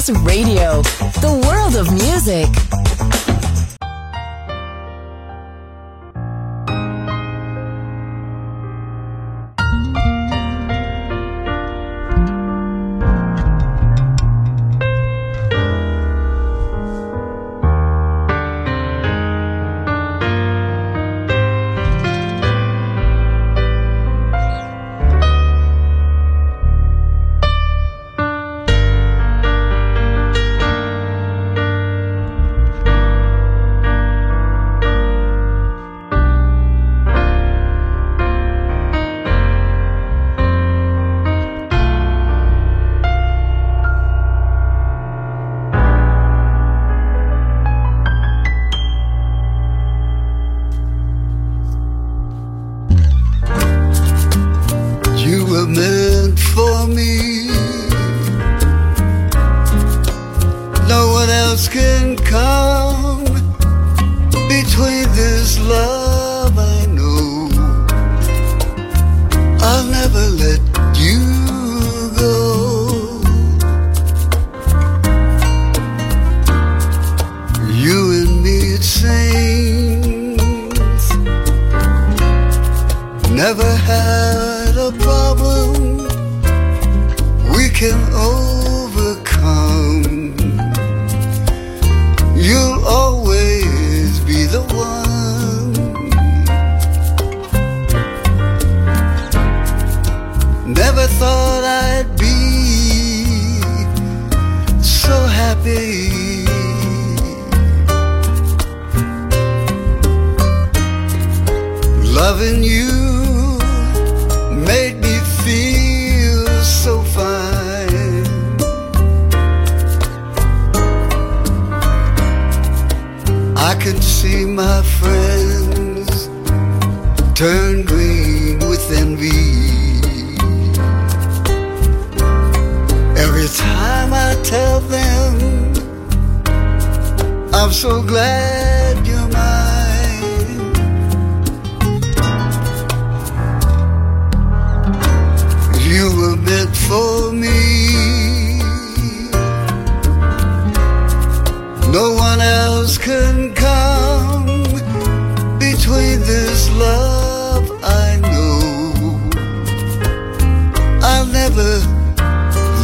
Masterclass Radio, Turn green with envy. Every time I tell them, I'm so glad you're mine. You were meant for me. No one else can come between this love.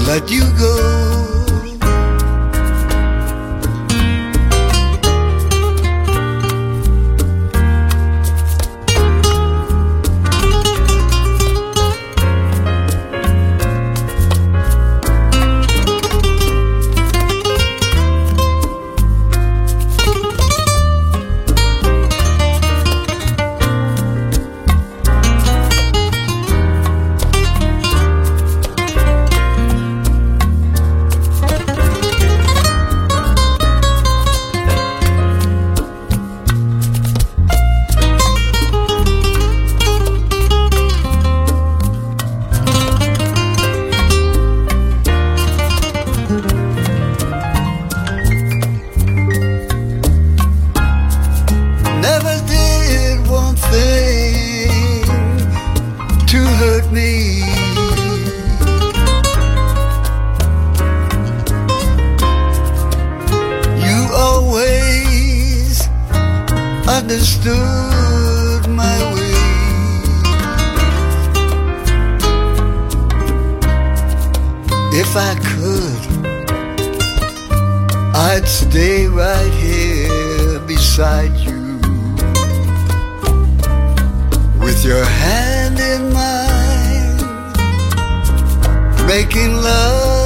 let you go. stood my way. If I could, I'd stay right here beside you with your hand in mine, making love.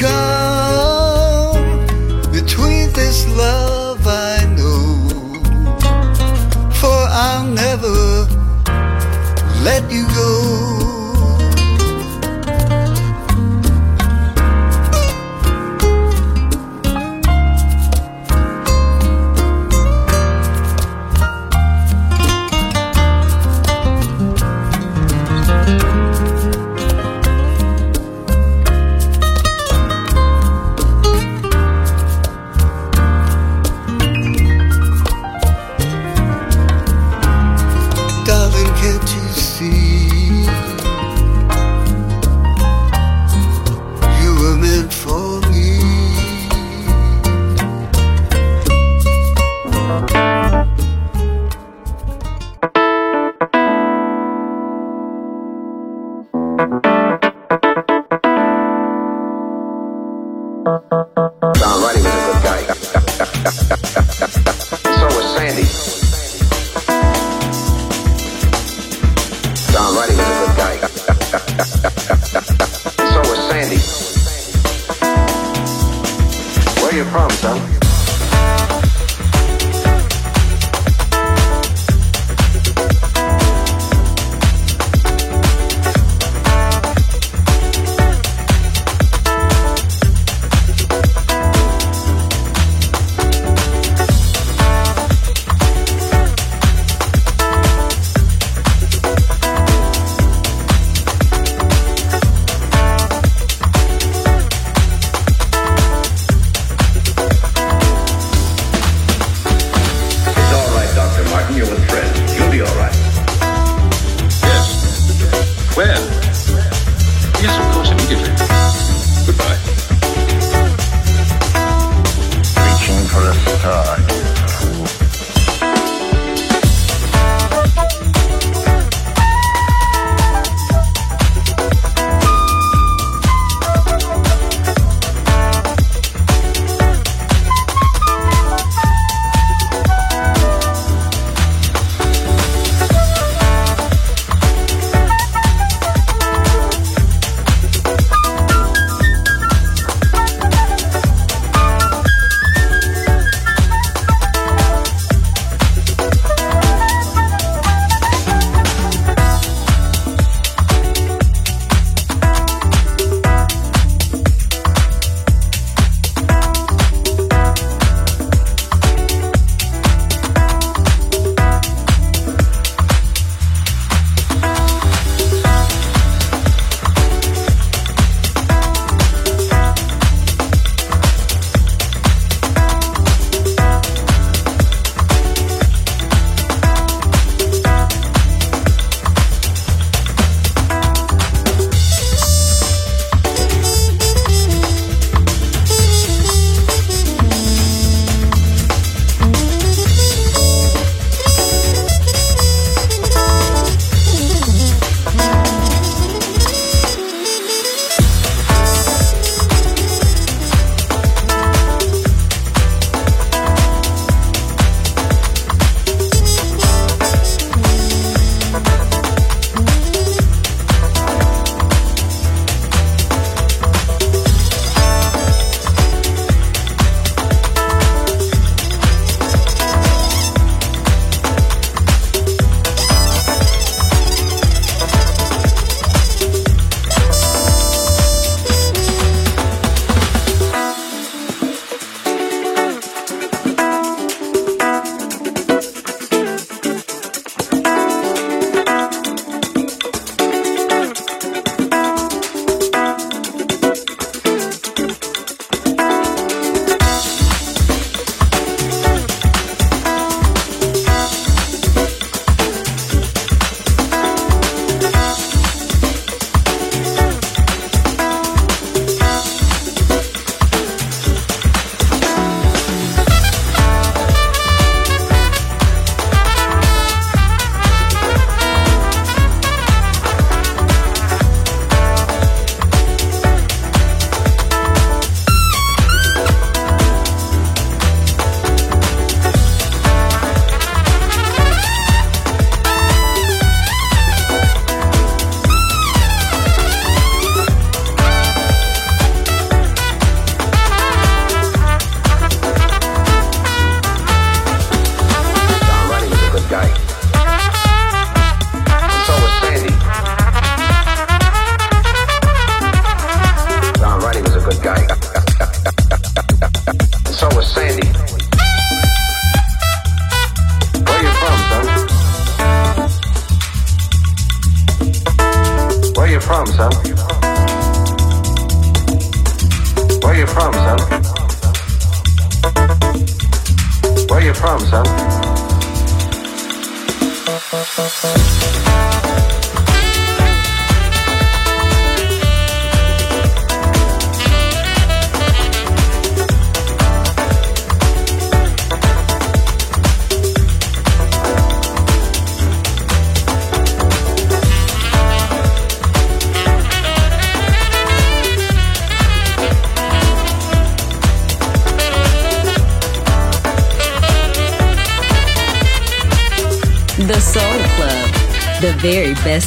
come between this love I know, for I'll never let you go.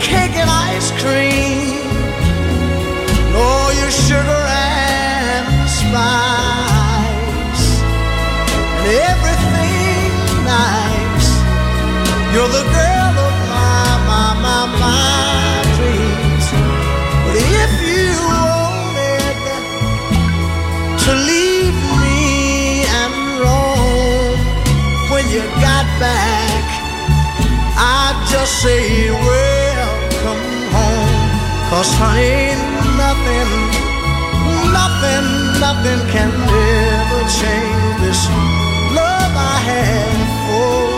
cake and ice cream, all your sugar and spice, and everything nice. You're the girl of my, my, my, my dreams. But if you wanted to leave me and roam when you got back, I'd just say, well, Cause honey, nothing, nothing, nothing can ever change this love I have for you.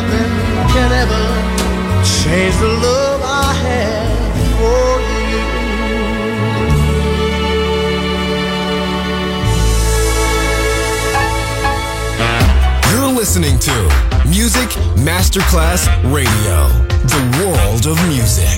nothing can ever change the love I have for you. You're listening to Music Masterclass Radio, the world of music.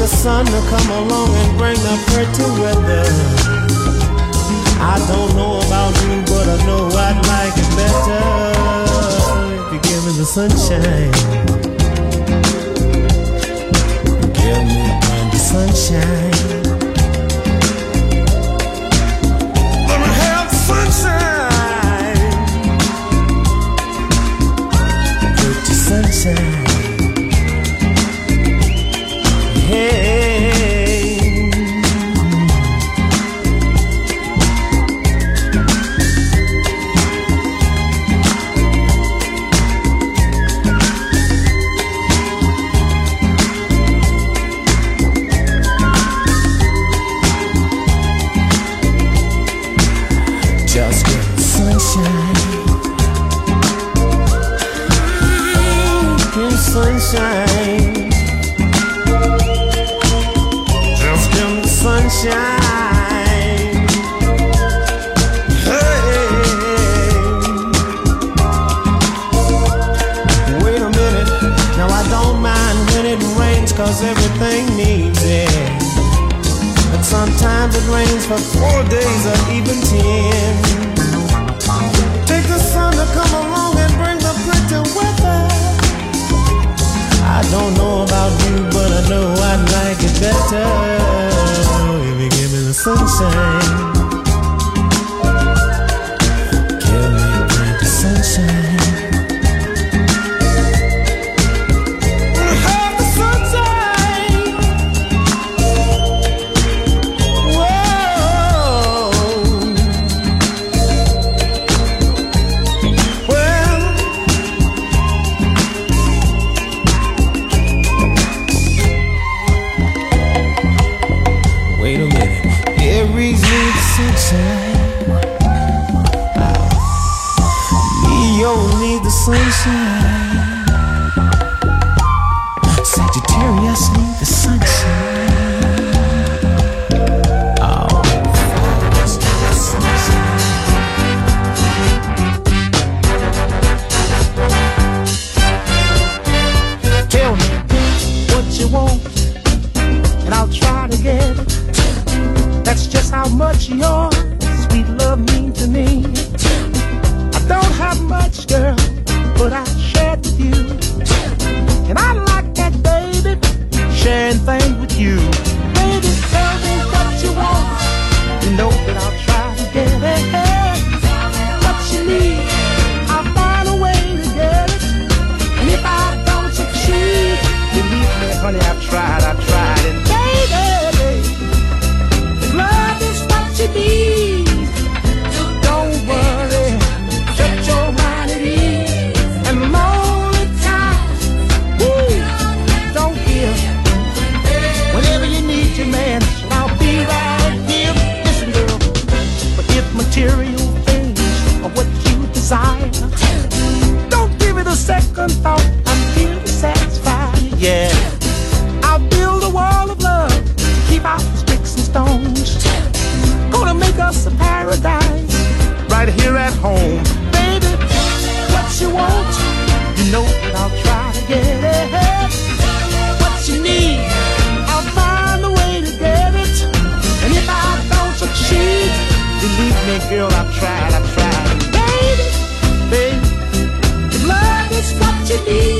the sun to come along and bring the pretty weather. I don't know about you, but I know I'd like it better if you give me the sunshine. Give me the sunshine. sunshine. right here at home. Baby, what you want, you know that I'll try to get it. What you need, I'll find a way to get it. And if I don't succeed, believe me, girl, I've tried, I've tried. Baby, baby, love is what you need.